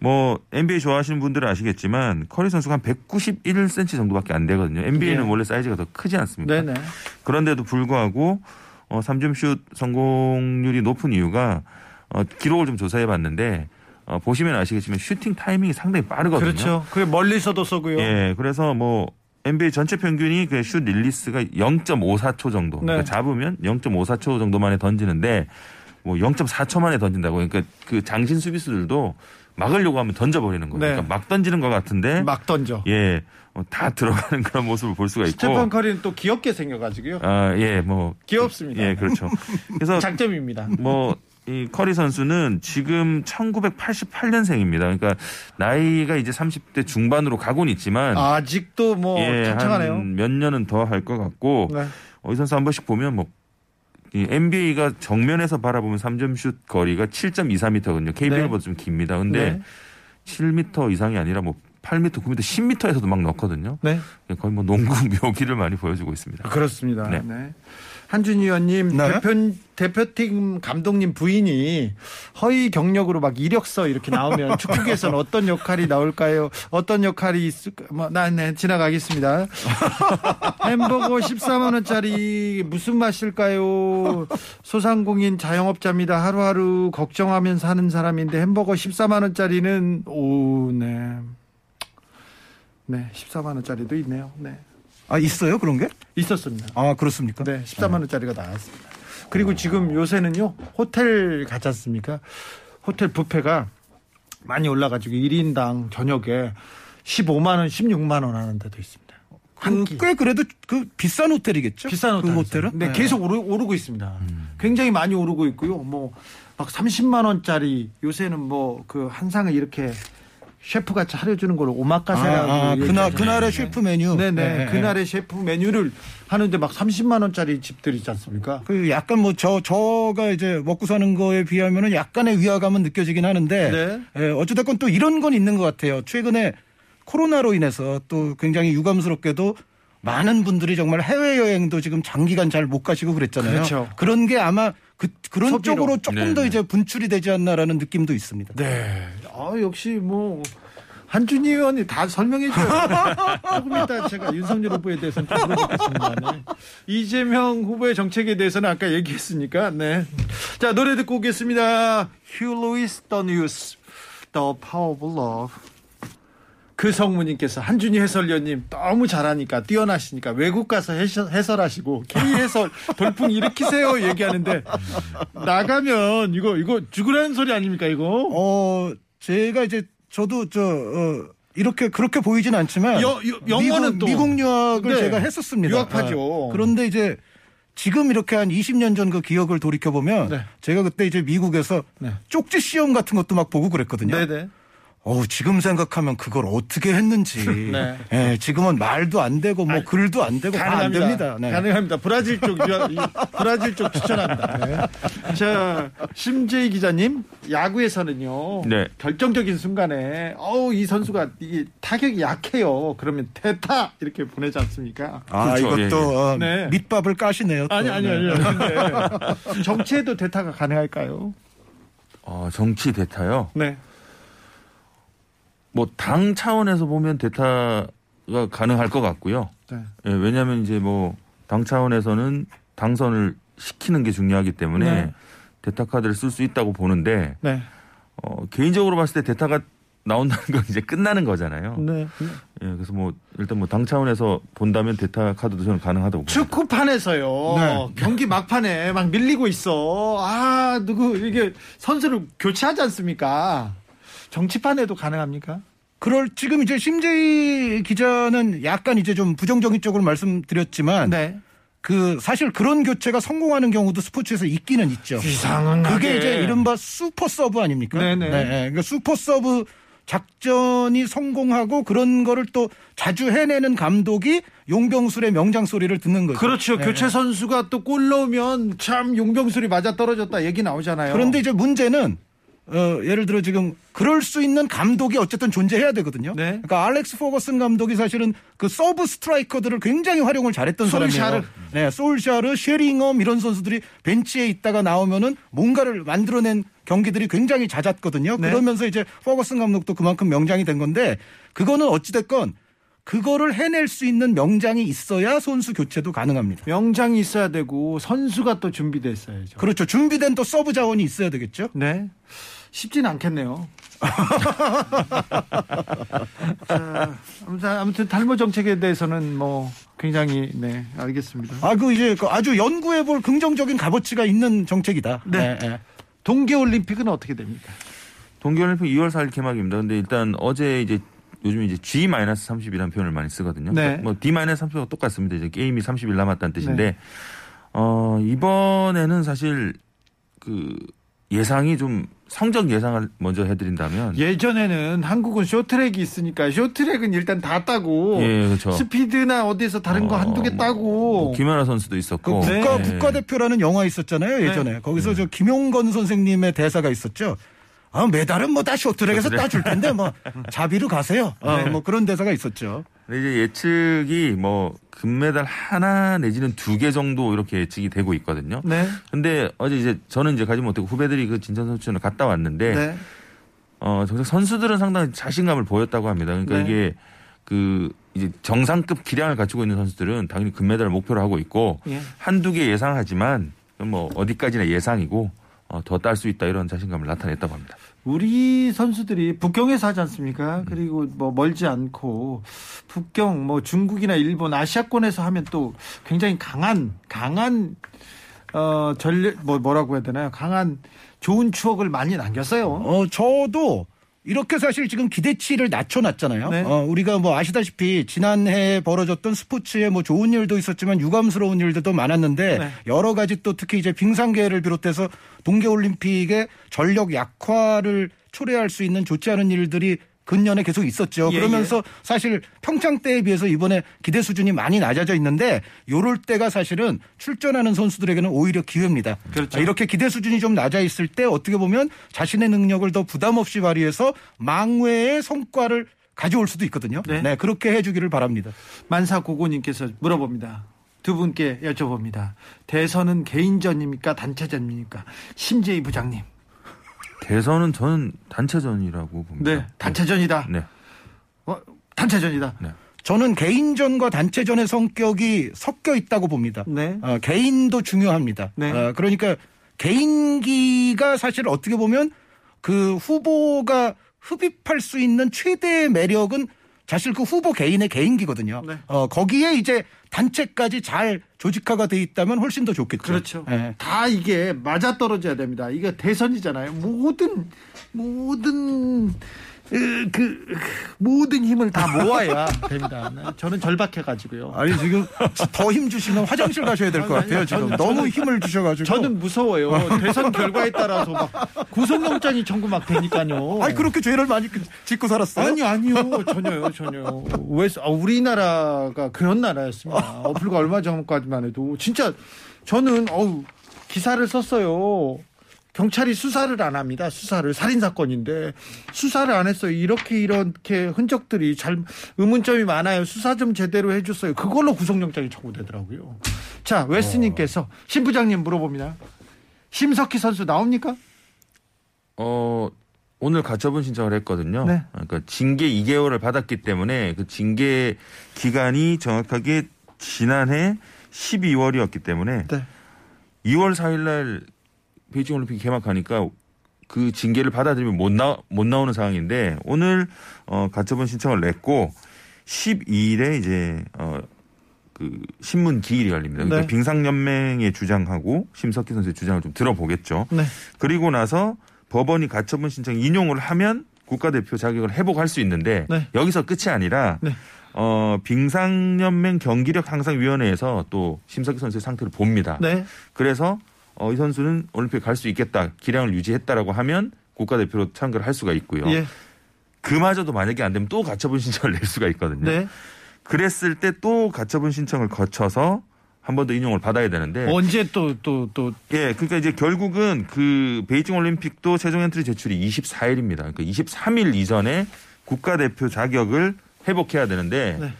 뭐 NBA 좋아하시는 분들은 아시겠지만 커리 선수가 한 191cm 정도밖에 안 되거든요. NBA는 네. 원래 사이즈가 더 크지 않습니까? 네네. 그런데도 불구하고 어 3점 슛 성공률이 높은 이유가 어 기록을 좀 조사해 봤는데 어 보시면 아시겠지만 슈팅 타이밍이 상당히 빠르거든요. 그렇죠. 그게 멀리서도 쏘고요. 예, 그래서 뭐 NBA 전체 평균이 그 슛 릴리스가 0.54초 정도. 네. 그러니까 잡으면 0.54초 정도 만에 던지는데 뭐 0.4초 만에 던진다고. 그러니까 그 장신 수비수들도 막으려고 하면 던져버리는 거예요. 네. 그러니까 막 던지는 것 같은데 막 던져. 예, 어, 다 들어가는 그런 모습을 볼 수가 있고. 스테판 커리는 또 귀엽게 생겨가지고요. 아, 예, 뭐 귀엽습니다. 예, 그렇죠. 그래서 장점입니다. 뭐, 이 커리 선수는 지금 1988년생입니다. 그러니까 나이가 이제 30대 중반으로 가곤 있지만 아직도 뭐 예, 창창하네요. 한몇 년은 더 할 것 같고 네. 어, 이 선수 한 번씩 보면 뭐 이 NBA가 정면에서 바라보면 3점 슛 거리가 7.24m거든요. KBL보다 좀 깁니다. 근데 네. 7m 이상이 아니라 뭐 8m, 9m, 10m에서도 막 넣거든요. 네. 거의 뭐 농구 묘기를 많이 보여주고 있습니다. 그렇습니다. 네. 네. 한준희 의원님 네. 대표 대표팀 감독님 부인이 허위 경력으로 막 이력서 이렇게 나오면 축구계에서는 어떤 역할이 나올까요? 어떤 역할이 있을까? 뭐, 나, 네, 지나가겠습니다. 햄버거 14만 원짜리 무슨 맛일까요? 소상공인 자영업자입니다. 하루하루 걱정하면서 하는 사람인데 햄버거 14만 원짜리는 오, 네. 네, 14만 원짜리도 있네요. 네. 아, 있어요? 그런 게? 있었습니다. 아, 그렇습니까? 네, 14만 원짜리가 나왔습니다. 그리고 지금 요새는요 호텔 가지 않습니까? 호텔 뷔페가 많이 올라가지고 1인당 저녁에 15만 원, 16만 원 하는 데도 있습니다. 한 끼. 꽤 그래도 그 비싼 호텔이겠죠? 비싼 그 호텔. 호텔은? 네, 계속 오르, 오르고 있습니다. 굉장히 많이 오르고 있고요. 뭐 막 30만 원짜리 요새는 뭐 그 한상을 이렇게 셰프 같이 차려주는 걸 오마카세라고 아, 아, 그날. 그날의 셰프 메뉴. 네네. 네, 그날의 셰프 메뉴를 하는데 막 30만 원짜리 집들 있지 않습니까? 그 약간 뭐 저 저가 이제 먹고 사는 거에 비하면은 약간의 위화감은 느껴지긴 하는데 네. 예, 어찌됐건 또 이런 건 있는 것 같아요. 최근에 코로나로 인해서 또 굉장히 유감스럽게도 많은 분들이 정말 해외 여행도 지금 장기간 잘 못 가시고 그랬잖아요. 그렇죠. 런게 아마 그, 그런 소비로. 쪽으로 조금 네, 더 네. 이제 분출이 되지 않나라는 느낌도 있습니다. 네. 아, 역시 뭐 한준희 의원이 다 설명해 줘요. 조금 이따 제가 윤석열 후보에 대해서는 좀 물어보겠습니다. 네. 이재명 후보의 정책에 대해서는 아까 얘기했으니까, 네. 자, 노래 듣고 오겠습니다. 휴 루이스 더 뉴스, The Power of Love. 그 성무님께서 한준희 해설위원님 너무 잘하니까 뛰어나시니까 외국 가서 해설, 해설 하시고 K 해설 돌풍 일으키세요 얘기하는데 나가면 이거 이거 죽으라는 소리 아닙니까 이거? 어, 제가 이제 저도 저, 어, 이렇게 그렇게 보이진 않지만 여- 여- 영어는 미국, 또- 미국 유학을 네. 제가 했었습니다. 유학파죠. 아, 그런데 이제 지금 이렇게 한 20년 전 그 기억을 돌이켜 보면 네. 제가 그때 이제 미국에서 네. 쪽지 시험 같은 것도 막 보고 그랬거든요. 네네. 어우, 지금 생각하면 그걸 어떻게 했는지. 네. 예, 지금은 말도 안 되고 뭐 글도 안 되고 다 안 됩니다. 네. 가능합니다. 브라질 쪽 유학- 이- 브라질 쪽 추천합니다. 네. 자 심재희 기자님 야구에서는요. 네. 결정적인 순간에 어우 이 선수가 이 타격이 약해요. 그러면 대타 이렇게 보내지 않습니까? 아, 그렇죠. 이것도 예, 예. 어, 네. 밑밥을 까시네요. 또. 아니 아니 네. 아니. 근데 정치에도 대타가 가능할까요? 어, 정치 대타요. 네. 뭐 당 차원에서 보면 대타가 가능할 것 같고요. 네. 예, 왜냐하면 이제 뭐 당 차원에서는 당선을 시키는 게 중요하기 때문에 네. 대타 카드를 쓸 수 있다고 보는데 네. 어, 개인적으로 봤을 때 대타가 나온다는 건 이제 끝나는 거잖아요. 네. 예, 그래서 뭐 일단 뭐 당 차원에서 본다면 대타 카드도 저는 가능하다고. 축구판에서요. 네. 경기 막판에 막 밀리고 있어. 아, 누구 이게 선수를 교체하지 않습니까? 정치판에도 가능합니까? 그럴 지금 이제 심재희 기자는 약간 이제 좀 부정적인 쪽으로 말씀드렸지만 네. 그 사실 그런 교체가 성공하는 경우도 스포츠에서 있기는 있죠. 이상한 그게 이제 이른바 super sub 아닙니까? 네네. 네, 그러니까 super sub 작전이 성공하고 그런 거를 또 자주 해내는 감독이 용병술의 명장 소리를 듣는 거죠. 그렇죠. 네. 교체 선수가 또 골 넣으면 참 용병술이 맞아 떨어졌다 얘기 나오잖아요. 그런데 이제 문제는 어, 예를 들어 지금 그럴 수 있는 감독이 어쨌든 존재해야 되거든요. 네. 그러니까 알렉스 퍼거슨 감독이 사실은 그 서브 스트라이커들을 굉장히 활용을 잘했던 솔샤르. 사람이에요. 네, 솔샤르, 쉐링엄 이런 선수들이 벤치에 있다가 나오면은 뭔가를 만들어낸 경기들이 굉장히 잦았거든요. 네. 그러면서 이제 퍼거슨 감독도 그만큼 명장이 된 건데 그거는 어찌됐건 그거를 해낼 수 있는 명장이 있어야 선수 교체도 가능합니다. 명장이 있어야 되고 선수가 또 준비돼 있어야죠. 그렇죠. 준비된 또 서브 자원이 있어야 되겠죠. 네. 쉽진 않겠네요. 자, 아무튼, 아무튼 탈모 정책에 대해서는 뭐 굉장히 네 알겠습니다. 아, 그 이제 그 아주 연구해 볼 긍정적인 값어치가 있는 정책이다. 네. 네. 동계올림픽은 어떻게 됩니까? 동계올림픽 2월 4일 개막입니다. 근데 일단 어제 이제 요즘 이제 G-30이라는 표현을 많이 쓰거든요. 네. 뭐 D-30과 똑같습니다. 이제 게임이 30일 남았다는 뜻인데 네. 어, 이번에는 사실 그 예상이 좀 성적 예상을 먼저 해드린다면 예전에는 한국은 쇼트랙이 있으니까 쇼트랙은 일단 다 따고 예, 그렇죠. 스피드나 어디에서 다른 거 어, 한두 개 뭐, 따고 뭐 김연아 선수도 그 있었고 네. 국가 예. 국가대표라는 영화 있었잖아요 예전에 거기서 저 김용건 선생님의 대사가 있었죠. 아 메달은 뭐 다 쇼트랙에서. 따줄 텐데 뭐 자비로 가세요. 어, 뭐 그런 대사가 있었죠. 근데 이제 예측이 뭐 금메달 하나 내지는 두 개 정도 이렇게 예측이 되고 있거든요. 네. 근데 어제 이제 저는 이제 가지 못하고 후배들이 그 진천 선수촌을 갔다 왔는데 네. 어 정작 선수들은 상당히 자신감을 보였다고 합니다. 그러니까 네. 이게 그 이제 정상급 기량을 갖추고 있는 선수들은 당연히 금메달을 목표로 하고 있고 예. 한두 개 예상하지만 뭐 어디까지나 예상이고 어, 더딸 수 있다 이런 자신감을 나타냈다고 합니다. 우리 선수들이 북경에서 하지 않습니까? 그리고 뭐 멀지 않고 북경 뭐 중국이나 일본 아시아권에서 하면 또 굉장히 강한 강한 어, 전력, 뭐, 뭐라고 해야 되나요? 강한 좋은 추억을 많이 남겼어요. 어, 저도 이렇게 사실 지금 기대치를 낮춰놨잖아요. 네. 어, 우리가 뭐 아시다시피 지난해 벌어졌던 스포츠에 뭐 좋은 일도 있었지만 유감스러운 일들도 많았는데 네. 여러 가지 또 특히 이제 빙상계를 비롯해서 동계올림픽의 전력 약화를 초래할 수 있는 좋지 않은 일들이 근년에 계속 있었죠. 예, 그러면서 사실 평창 때에 비해서 이번에 기대 수준이 많이 낮아져 있는데 요럴 때가 사실은 출전하는 선수들에게는 오히려 기회입니다. 그렇죠. 아, 이렇게 기대 수준이 좀 낮아 있을 때 어떻게 보면 자신의 능력을 더 부담 없이 발휘해서 망외의 성과를 가져올 수도 있거든요. 네. 네, 그렇게 해주기를 바랍니다. 만사고고님께서 물어봅니다. 두 분께 여쭤봅니다. 대선은 개인전입니까? 단체전입니까? 심재희 부장님. 대선은 저는 단체전이라고 봅니다. 네, 단체전이다. 네. 어, 단체전이다. 네. 저는 개인전과 단체전의 성격이 섞여 있다고 봅니다. 네. 어, 개인도 중요합니다. 네. 어, 그러니까 개인기가 사실 어떻게 보면 그 후보가 흡입할 수 있는 최대의 매력은 사실 그 후보 개인의 개인기거든요. 네. 어, 거기에 이제 단체까지 잘 조직화가 돼 있다면 훨씬 더 좋겠죠. 그렇죠. 예. 다 이게 맞아 떨어져야 됩니다. 이게 대선이잖아요. 모든 모든 으, 그 모든 힘을 다 모아야 됩니다. 네, 저는 절박해가지고요. 아니 지금 더 힘 주시면 화장실 가셔야 될 것 같아요. 지금 저는- 너무 저는- 힘을 주셔가지고. 저는 무서워요. 대선 결과에 따라서 막 구속영장이 청구 막 되니까요. 아니 그렇게 죄를 많이 짓고 살았어요? 아니 아니요 전혀요 전혀 왜 아, 우리나라가 그런 나라였습니다 어, 불과 얼마 전까지만 해도 진짜 저는 어우 기사를 썼어요 경찰이 수사를 안 합니다. 수사를 살인 사건인데 수사를 안 했어요. 이렇게 이렇게 흔적들이 잘 의문점이 많아요. 수사 좀 제대로 해줬어요. 그걸로 구속영장이 청구되더라고요. 자 웨스님께서 신 부장님 물어봅니다. 심석희 선수 나옵니까? 어, 오늘 가처분 신청을 했거든요. 네. 그러니까 징계 2개월을 받았기 때문에 그 징계 기간이 정확하게 지난해 12월이었기 때문에 네. 2월 4일 날 베이징 올림픽이 개막하니까 그 징계를 받아들이면 못, 나, 못 나오는 상황인데 오늘 어, 가처분 신청을 냈고 12일에 이제 어, 그 신문 기일이 열립니다. 그러니까 네. 빙상연맹의 주장하고 심석희 선수의 주장을 좀 들어보겠죠. 네. 그리고 나서 법원이 가처분 신청 인용을 하면 국가대표 자격을 회복할 수 있는데 네. 여기서 끝이 아니라 네. 어, 빙상연맹 경기력 향상위원회에서 또 심석희 선수의 상태를 봅니다. 네. 그래서 어, 이 선수는 올림픽 갈 수 있겠다 기량을 유지했다라고 하면 국가대표로 참가를 할 수가 있고요. 예. 그마저도 만약에 안 되면 또 가처분 신청을 낼 수가 있거든요. 네. 그랬을 때 또 가처분 신청을 거쳐서 한 번 더 인용을 받아야 되는데 언제 또 또 또 예, 그러니까 이제 결국은 그 베이징 올림픽도 최종 엔트리 제출이 24일입니다. 그러니까 23일 이전에 국가대표 자격을 회복해야 되는데 네.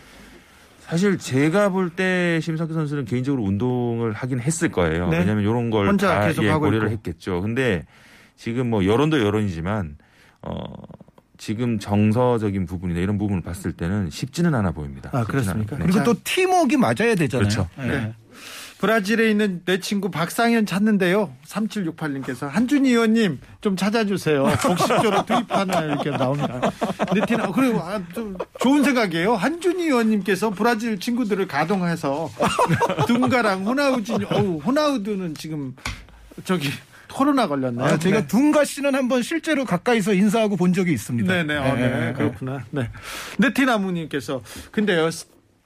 사실 제가 볼 때 심석희 선수는 개인적으로 운동을 하긴 했을 거예요. 네. 왜냐하면 이런 걸 혼자 다 계속 예, 하고 고려를 있고. 했겠죠. 근데 지금 뭐 여론도 여론이지만 어 지금 정서적인 부분이나 이런 부분을 봤을 때는 쉽지는 않아 보입니다. 아, 그렇습니까? 네. 그리고 또 팀워크가 맞아야 되잖아요. 그렇죠. 예. 네. 브라질에 있는 내 친구 박상현 찾는데요. 3768님께서 한준희 의원님 좀 찾아주세요. 복식조로 투입하나 이렇게 나옵니다. 네티나 그리고 아, 좀 좋은 생각이에요. 한준희 의원님께서 브라질 친구들을 가동해서 둥가랑 호나우진 어우 호나우드는 지금 저기 코로나 걸렸나요? 아, 제가 네. 둥가 씨는 한번 실제로 가까이서 인사하고 본 적이 있습니다. 네네, 어, 네, 예, 예. 그렇구나. 네. 네티나무님께서, 근데요,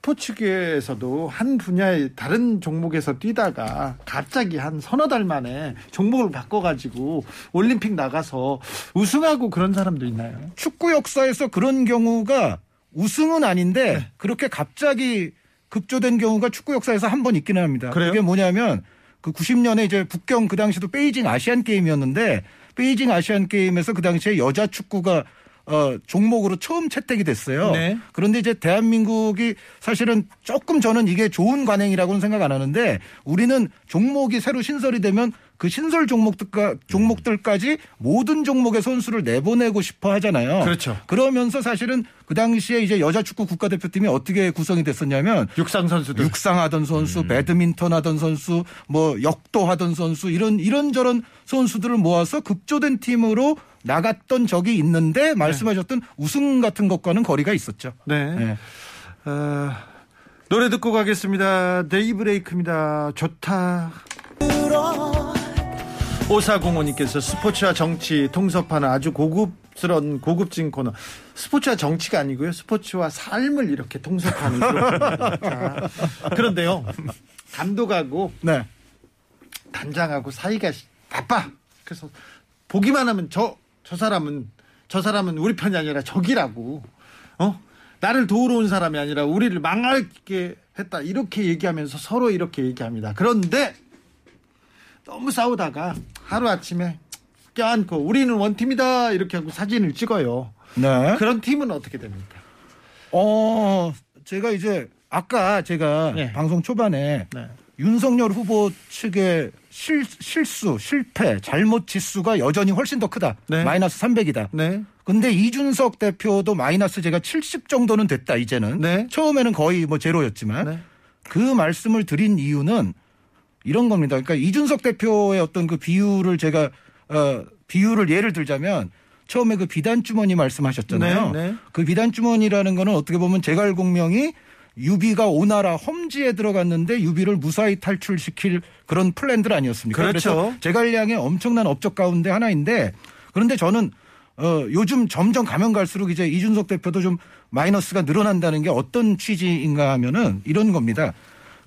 스포츠계에서도 한 분야의 다른 종목에서 뛰다가 갑자기 한 서너 달 만에 종목을 바꿔가지고 올림픽 나가서 우승하고 그런 사람도 있나요? 축구 역사에서 그런 경우가 우승은 아닌데 네. 그렇게 갑자기 급조된 경우가 축구 역사에서 한 번 있기는 합니다. 그래요? 그게 뭐냐면 그 90년에 이제 북경 그 당시도 베이징 아시안 게임이었는데 베이징 아시안 게임에서 그 당시에 여자 축구가 어, 종목으로 처음 채택이 됐어요. 네. 그런데 이제 대한민국이 사실은 조금 저는 이게 좋은 관행이라고는 생각 안 하는데 우리는 종목이 새로 신설이 되면 그 신설 종목들까, 종목들까지 모든 종목의 선수를 내보내고 싶어 하잖아요. 그렇죠. 그러면서 사실은 그 당시에 이제 여자 축구 국가대표팀이 어떻게 구성이 됐었냐면 육상 선수들. 육상 하던 선수, 배드민턴 하던 선수, 뭐 역도 하던 선수 이런 이런저런 선수들을 모아서 급조된 팀으로 나갔던 적이 있는데 말씀하셨던 우승 같은 것과는 거리가 있었죠. 네. 네. 어, 노래 듣고 가겠습니다. 데이브레이크입니다. 좋다. 울어 오사공호님께서 스포츠와 정치 통섭하는 아주 고급스러운 고급진 코너. 스포츠와 정치가 아니고요. 스포츠와 삶을 이렇게 통섭하는 그런 자, 그런데요. 감독하고 네. 단장하고 사이가 시- 나빠. 그래서 보기만 하면 저, 저 사람은, 저 사람은 우리 편이 아니라 적이라고. 어? 나를 도우러 온 사람이 아니라 우리를 망하게 했다. 이렇게 얘기하면서 서로 이렇게 얘기합니다. 그런데 너무 싸우다가 하루 아침에 껴안고 우리는 원팀이다. 이렇게 하고 사진을 찍어요. 네. 그런 팀은 어떻게 됩니까? 어, 제가 이제 아까 제가 네. 방송 초반에 네. 윤석열 후보 측의 실, 실수, 실패, 잘못 지수가 여전히 훨씬 더 크다. 네. 마이너스 300이다. 네. 근데 이준석 대표도 마이너스 제가 70 정도는 됐다, 이제는. 네. 처음에는 거의 뭐 제로였지만. 네. 그 말씀을 드린 이유는 이런 겁니다. 그러니까 이준석 대표의 어떤 그 비유를 제가, 어, 비유를 예를 들자면 처음에 그 비단 주머니 말씀하셨잖아요. 네, 네. 그 비단 주머니라는 거는 어떻게 보면 제갈공명이 유비가 오나라 험지에 들어갔는데 유비를 무사히 탈출시킬 그런 플랜들 아니었습니까? 그렇죠. 그래서 제갈량의 엄청난 업적 가운데 하나인데 그런데 저는 어, 요즘 점점 가면 갈수록 이제 이준석 대표도 좀 마이너스가 늘어난다는 게 어떤 취지인가 하면은 이런 겁니다.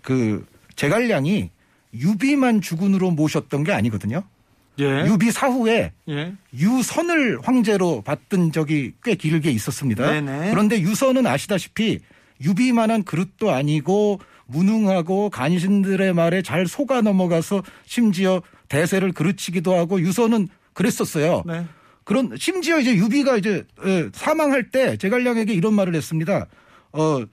그 제갈량이 유비만 주군으로 모셨던 게 아니거든요. 예. 유비 사후에 예. 유선을 황제로 받든 적이 꽤 길게 있었습니다. 네네. 그런데 유선은 아시다시피 유비만한 그릇도 아니고 무능하고 간신들의 말에 잘 속아 넘어가서 심지어 대세를 그르치기도 하고 유선은 그랬었어요. 네. 그런 심지어 이제 유비가 이제 예, 사망할 때 제갈량에게 이런 말을 했습니다. 어,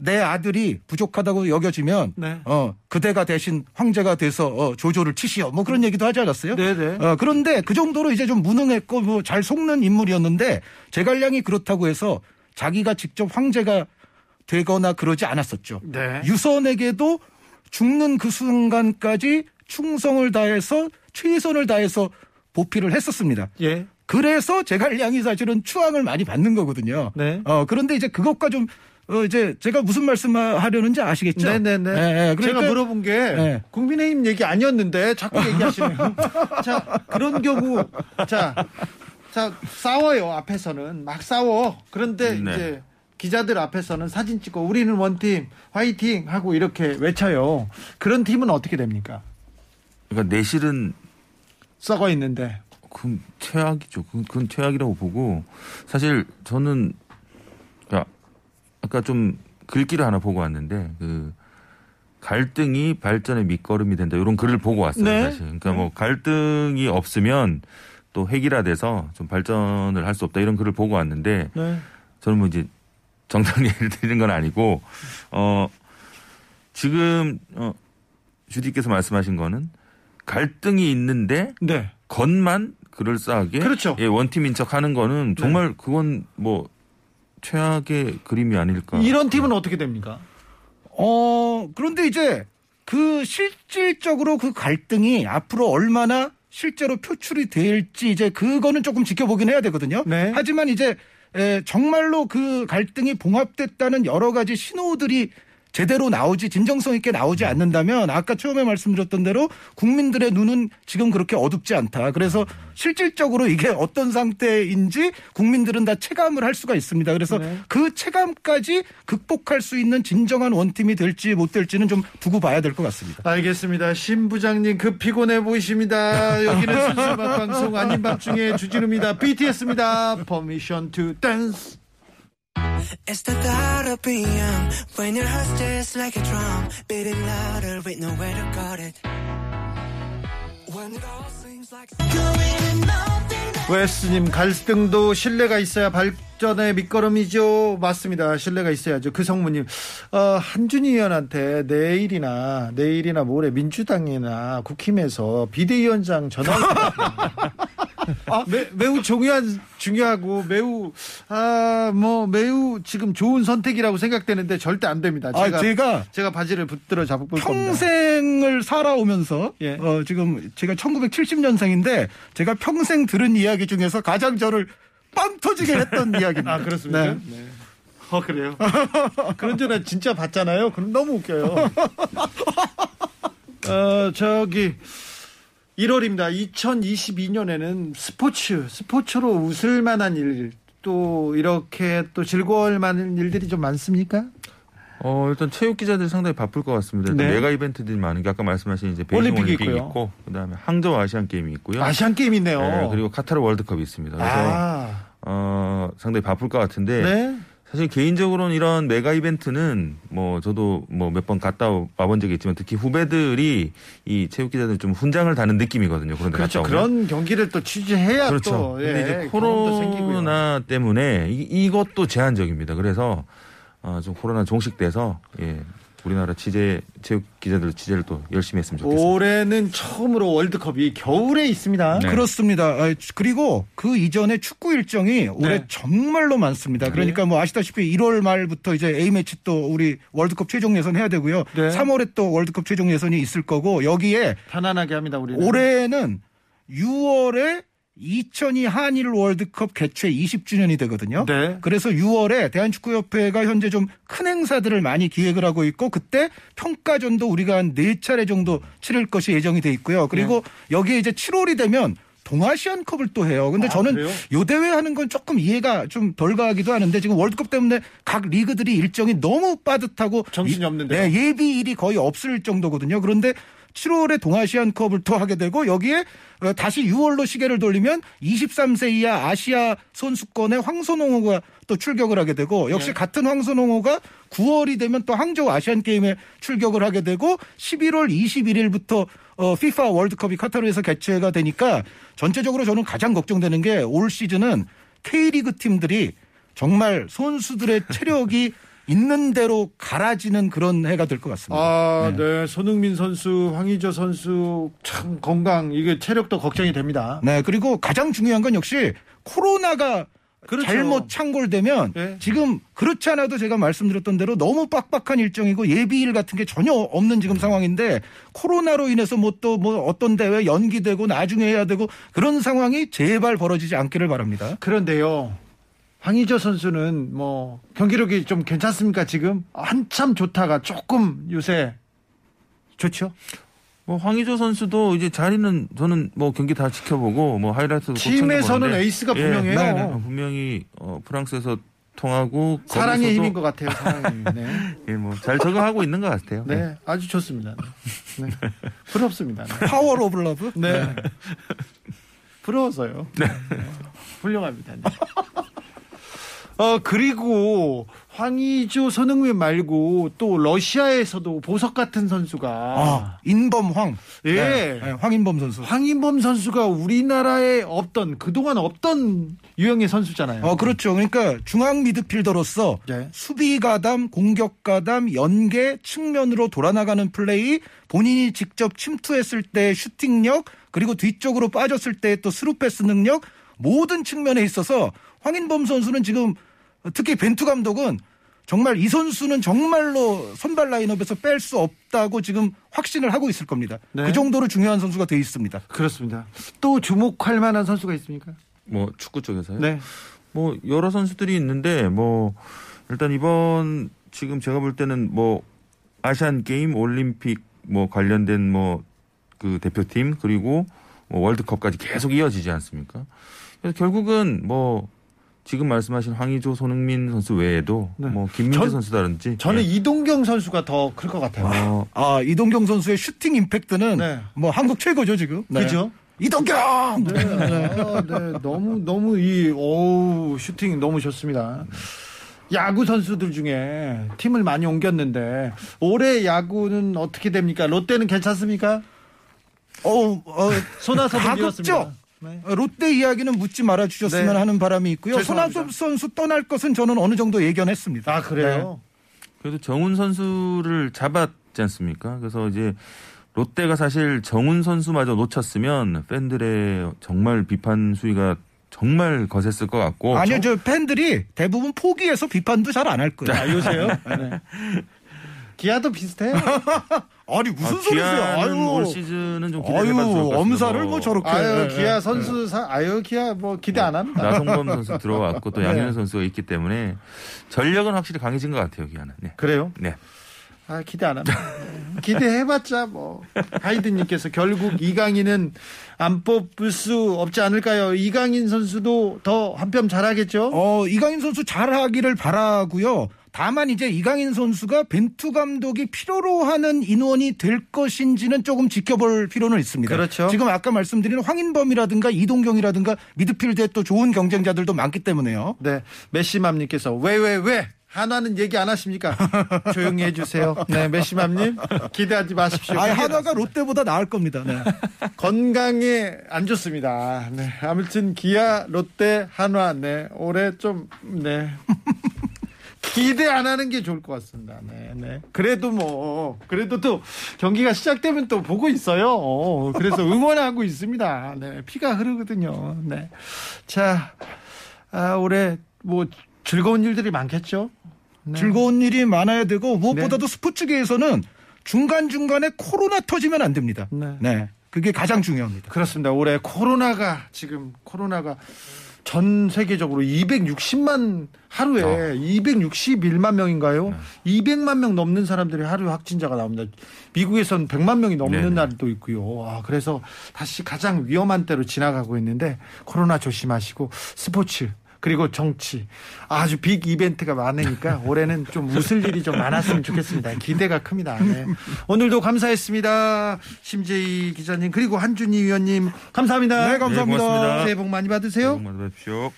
내 아들이 부족하다고 여겨지면 네. 어, 그대가 대신 황제가 돼서 어, 조조를 치시오. 뭐 그런 얘기도 하지 않았어요? 네네. 어, 그런데 그 정도로 이제 좀 무능했고 뭐 잘 속는 인물이었는데 제갈량이 그렇다고 해서 자기가 직접 황제가 되거나 그러지 않았었죠. 네. 유선에게도 죽는 그 순간까지 충성을 다해서 최선을 다해서 보필을 했었습니다. 예. 그래서 제갈량이 사실은 추앙을 많이 받는 거거든요. 네. 어, 그런데 이제 그것과 좀, 어, 이제 제가 무슨 말씀 하려는지 아시겠죠? 네네네. 예, 예. 그러니까 제가 물어본 게 네. 국민의힘 얘기 아니었는데 자꾸 얘기하시네요. 자 그런 경우 자, 자 싸워요 앞에서는 막 싸워. 그런데 네. 이제 기자들 앞에서는 사진 찍고 우리는 원팀 화이팅 하고 이렇게 외쳐요. 그런 팀은 어떻게 됩니까? 그러니까 내실은 썩어 있는데. 그건 최악이죠. 그건, 그건 최악이라고 보고 사실 저는 야, 아까 좀 글귀를 하나 보고 왔는데 그 갈등이 발전의 밑거름이 된다 이런 글을 보고 왔어요. 네. 사실. 그러니까 뭐 갈등이 없으면 또 획일화돼서 좀 발전을 할 수 없다 이런 글을 보고 왔는데 네. 저는 뭐 이제 정당 얘기를 드리는 건 아니고 어 지금 어 주디께서 말씀하신 거는 갈등이 있는데 네. 겉만 그럴싸하게 그렇죠. 예, 원팀인 척 하는 거는 정말 그건 뭐 최악의 그림이 아닐까. 이런 팀은 어떻게 됩니까? 어, 그런데 이제 그 실질적으로 그 갈등이 앞으로 얼마나 실제로 표출이 될지 이제 그거는 조금 지켜보긴 해야 되거든요. 네. 하지만 이제 에, 정말로 그 갈등이 봉합됐다는 여러 가지 신호들이 제대로 나오지 진정성 있게 나오지 않는다면 아까 처음에 말씀드렸던 대로 국민들의 눈은 지금 그렇게 어둡지 않다. 그래서 실질적으로 이게 어떤 상태인지 국민들은 다 체감을 할 수가 있습니다. 그래서 네. 그 체감까지 극복할 수 있는 진정한 원팀이 될지 못 될지는 좀 두고 봐야 될 것 같습니다. 알겠습니다. 신 부장님 급 피곤해 보이십니다. 여기는 순수 음악 방송 아닌 밤중에 주진우입니다. BTS입니다. Permission to Dance. It's the thought of being when your heart's just like a drum, beating louder with nowhere to guard it. When it all seems like. 웨스님 갈등도 신뢰가 있어야 발전의 밑거름이죠. 맞습니다. 신뢰가 있어야죠. 그 성무님 어, 한준희 의원한테 내일이나 내일이나 모레 민주당이나 국힘에서 비대위원장 전화 아, 매, 매우 중요한 중요하고 매우 아 뭐 매우 지금 좋은 선택이라고 생각되는데 절대 안 됩니다. 아, 제가 제가 제가 바지를 붙들어 잡을 겁니다. 평생을 살아오면서 예. 어, 지금 제가 1970년생인데 제가 평생 들은 이야기 중에서 가장 저를 빵 터지게 했던 이야기입니다. 아 그렇습니까? 네. 네. 어 그래요. 그런 전에 진짜 봤잖아요. 그럼 너무 웃겨요. 어, 저기 1월입니다. 2022년에는 스포츠, 스포츠로 웃을 만한 일, 또 이렇게 또 즐거울 만한 일들이 좀 많습니까? 어, 일단 체육 기자들이 상당히 바쁠 것 같습니다. 네. 메가 이벤트들이 많은 게 아까 말씀하신 이제 베이징 올림픽이 올림픽이 있고요. 있고 그다음에 항저우 아시안 게임이 있고요. 아시안 게임 있네요. 네, 그리고 카타르 월드컵이 있습니다. 그래서 아, 어, 상당히 바쁠 것 같은데 네. 사실 개인적으로는 이런 메가 이벤트는 뭐 저도 뭐 몇 번 갔다 와본 적이 있지만 특히 후배들이 이 체육 기자들 좀 훈장을 다는 느낌이거든요. 그런 데 그렇죠. 갔다 오면. 그런 경기를 또 취재해야 그렇죠. 또 근데 예, 이제 경험도 생기고요. 코로나 때문에 이, 이것도 제한적입니다. 그래서 어, 좀 코로나 종식돼서 예, 우리나라 취재 체육 기자들 취재를 또 열심히 했으면 좋겠습니다. 올해는 처음으로 월드컵이 겨울에 있습니다. 네. 그렇습니다. 아, 그리고 그 이전에 축구 일정이 올해 네. 정말로 많습니다. 그러니까 뭐 아시다시피 1월 말부터 이제 A 매치 또 우리 월드컵 최종 예선 해야 되고요. 네. 3월에 또 월드컵 최종 예선이 있을 거고 여기에 편안하게 합니다. 우리는. 올해는 6월에 2002 한일 월드컵 개최 20주년이 되거든요. 네. 그래서 6월에 대한축구협회가 현재 좀 큰 행사들을 많이 기획을 하고 있고 그때 평가전도 우리가 한네 차례 정도 치를 것이 예정이 돼 있고요. 그리고 여기에 이제 7월이 되면 동아시안컵을 또 해요. 근데 아, 저는 그래요? 요 대회 하는 건 조금 이해가 좀 덜 가기도 하는데 지금 월드컵 때문에 각 리그들이 일정이 너무 빠듯하고 정신이 이- 없는데요? 네, 예비 일이 거의 없을 정도거든요. 그런데 7월에 동아시안컵을 또 하게 되고 여기에 어, 다시 6월로 시계를 돌리면 23세 이하 아시아 선수권의 황선홍호가 또 출격을 하게 되고 역시 같은 황선홍호가 9월이 되면 또 항저우 아시안 게임에 출격을 하게 되고 11월 21일부터 어, FIFA 월드컵이 카타르에서 개최가 되니까 전체적으로 저는 가장 걱정되는 게 올 시즌은 K리그 팀들이 정말 선수들의 체력이 있는 대로 갈아지는 그런 해가 될 것 같습니다. 아, 네. 손흥민 선수, 황의조 선수 참 건강 이게 체력도 걱정이 됩니다. 네, 그리고 가장 중요한 건 역시 코로나가 그렇죠. 잘못 창궐되면 네. 지금 그렇지 않아도 제가 말씀드렸던 대로 너무 빡빡한 일정이고 예비일 같은 게 전혀 없는 지금 상황인데 코로나로 인해서 뭐 또뭐 어떤 대회 연기되고 나중에 해야 되고 그런 상황이 제발 벌어지지 않기를 바랍니다. 그런데요. 황의조 선수는 뭐 경기력이 좀 괜찮습니까 지금? 한참 좋다가 조금 요새 좋죠? 뭐 황의조 선수도 이제 자리는 저는 뭐 경기 다 지켜보고 뭐 하이라이트도 꼭 팀에서는 에이스가 예, 분명해요. 네, 네. 어, 분명히 어, 프랑스에서 통하고 사랑의 힘인 것 같아요. 사랑의 힘. 네. 예, 뭐 잘 적응하고 있는 것 같아요. 네, 아주 좋습니다. 네. 네. 부럽습니다. 네. Power of love? 네. 부러워서요. 네. 훌륭합니다. 네. 어, 그리고 황의조 손흥민 말고 또 러시아에서도 보석 같은 선수가 아, 인범황. 예. 네, 네, 황인범 선수. 황인범 선수가 우리나라에 없던 그동안 없던 유형의 선수잖아요. 어, 그렇죠. 그러니까 중앙 미드필더로서 네. 수비 가담, 공격 가담, 연계, 측면으로 돌아나가는 플레이, 본인이 직접 침투했을 때 슈팅력, 그리고 뒤쪽으로 빠졌을 때 또 스루 패스 능력, 모든 측면에 있어서 황인범 선수는 지금 특히 벤투 감독은 정말 이 선수는 정말로 선발 라인업에서 뺄 수 없다고 지금 확신을 하고 있을 겁니다. 네. 그 정도로 중요한 선수가 돼 있습니다. 그렇습니다. 또 주목할 만한 선수가 있습니까? 뭐 축구 쪽에서요. 네. 뭐 여러 선수들이 있는데 뭐 일단 이번 지금 제가 볼 때는 뭐 아시안 게임, 올림픽 뭐 관련된 뭐 그 대표팀 그리고 뭐 월드컵까지 계속 이어지지 않습니까? 그래서 결국은 뭐 지금 말씀하신 황의조, 손흥민 선수 외에도 네. 뭐 김민재 전- 선수다든지 저는 예. 이동경 선수가 더 클 것 같아요. 어, 아, 이동경 선수의 슈팅 임팩트는 네. 뭐 한국 최고죠, 지금. 네. 그죠? 이동경! 네, 아, 네, 너무 너무 이 오우 슈팅 너무 좋습니다. 야구 선수들 중에 팀을 많이 옮겼는데 올해 야구는 어떻게 됩니까? 롯데는 괜찮습니까? 어, 어, 손아섭은 가급적 이었습니다. 네. 롯데 이야기는 묻지 말아 주셨으면 네. 하는 바람이 있고요. 손아섭 선수 떠날 것은 저는 어느 정도 예견했습니다. 아 그래요? 그래도 정훈 선수를 잡았지 않습니까? 그래서 이제 롯데가 사실 정훈 선수마저 놓쳤으면 팬들의 정말 비판 수위가 정말 거셌을 것 같고. 아니요, 저 팬들이 대부분 포기해서 비판도 잘 안 할 거예요. 아 요새요? 네. 기아도 비슷해요. 아니 무슨 아, 소리세요? 기아는 올 아유, 시즌은 좀것 아유. 엄살을 뭐 저렇게. 아유 예, 기아 예. 선수 사 아유 기아 뭐 기대 안 합니다. 나성범 선수 들어왔고 또 네. 양현 선수가 있기 때문에 전력은 확실히 강해진 것 같아요, 기아는. 네. 그래요? 네. 아 기대 안 합니다. 네. 기대해봤자 뭐 하이든님께서 결국 이강인은 안 뽑을 수 없지 않을까요? 이강인 선수도 더 한뼘 잘하겠죠? 어, 이강인 선수 잘하기를 바라고요. 다만 이제 이강인 선수가 벤투 감독이 필요로 하는 인원이 될 것인지는 조금 지켜볼 필요는 있습니다. 그렇죠. 지금 아까 말씀드린 황인범이라든가 이동경이라든가 미드필드에 또 좋은 경쟁자들도 많기 때문에요. 네, 메시맘님께서 왜 왜 왜? 한화는 얘기 안 하십니까? 조용히 해주세요. 네, 메시맘님 기대하지 마십시오. 아, 하나가 롯데보다 나을 겁니다. 네. 건강에 안 좋습니다. 네, 아무튼 기아, 롯데, 한화, 네, 올해 좀 네. 기대 안 하는 게 좋을 것 같습니다. 네, 네. 그래도 뭐, 그래도 또 경기가 시작되면 또 보고 있어요. 어, 그래서 응원하고 있습니다. 네, 피가 흐르거든요. 네. 자, 아, 올해 뭐 즐거운 일들이 많겠죠? 네. 즐거운 일이 많아야 되고 무엇보다도 스포츠계에서는 중간 중간에 코로나 터지면 안 됩니다. 네. 네. 그게 가장 중요합니다. 그렇습니다. 올해 코로나가 지금 코로나가 전 세계적으로 260만 하루에 어. 261만 명인가요? 200만 명 넘는 사람들이 하루 확진자가 나옵니다. 미국에서는 100만 명이 넘는 네네. 날도 있고요. 아, 그래서 다시 가장 위험한 때로 지나가고 있는데 코로나 조심하시고 스포츠 그리고 정치 아주 빅 이벤트가 많으니까 올해는 좀 웃을 일이 좀 많았으면 좋겠습니다. 기대가 큽니다. 네. 오늘도 감사했습니다. 심재희 기자님 그리고 한준희 위원님 감사합니다. 네, 감사합니다. 네. 새해 복 많이 받으세요. 복 많이 받으십시오.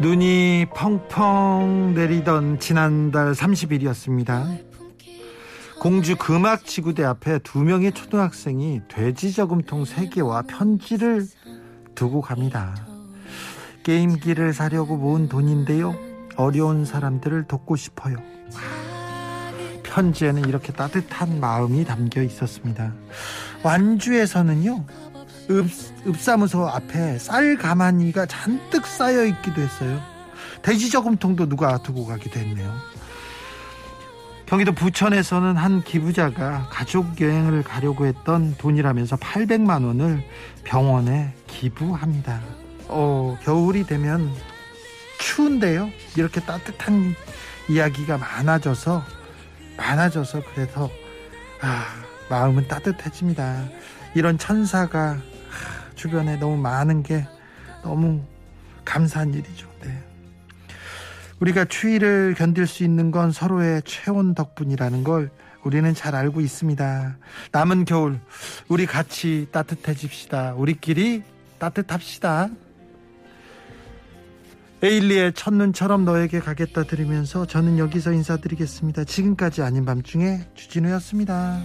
눈이 펑펑 내리던 지난달 30일이었습니다. 공주 금악지구대 앞에 두 명의 초등학생이 돼지 저금통 3개와 편지를 두고 갑니다. 게임기를 사려고 모은 돈인데요. 어려운 사람들을 돕고 싶어요. 편지에는 이렇게 따뜻한 마음이 담겨 있었습니다. 완주에서는요. 읍, 읍사무소 앞에 쌀 가마니가 잔뜩 쌓여 있기도 했어요. 돼지 저금통도 누가 두고 가기도 했네요. 경기도 부천에서는 한 기부자가 가족 여행을 가려고 했던 돈이라면서 800만 원을 병원에 기부합니다. 어, 겨울이 되면 추운데요. 이렇게 따뜻한 이야기가 많아져서 많아져서 그래서 아, 마음은 따뜻해집니다. 이런 천사가 아, 주변에 너무 많은 게 너무 감사한 일이죠. 네. 우리가 추위를 견딜 수 있는 건 서로의 체온 덕분이라는 걸 우리는 잘 알고 있습니다. 남은 겨울 우리 같이 따뜻해집시다. 우리끼리 따뜻합시다. 에일리의 첫눈처럼 너에게 가겠다 들으면서 저는 여기서 인사드리겠습니다. 지금까지 아닌 밤중에 주진우였습니다.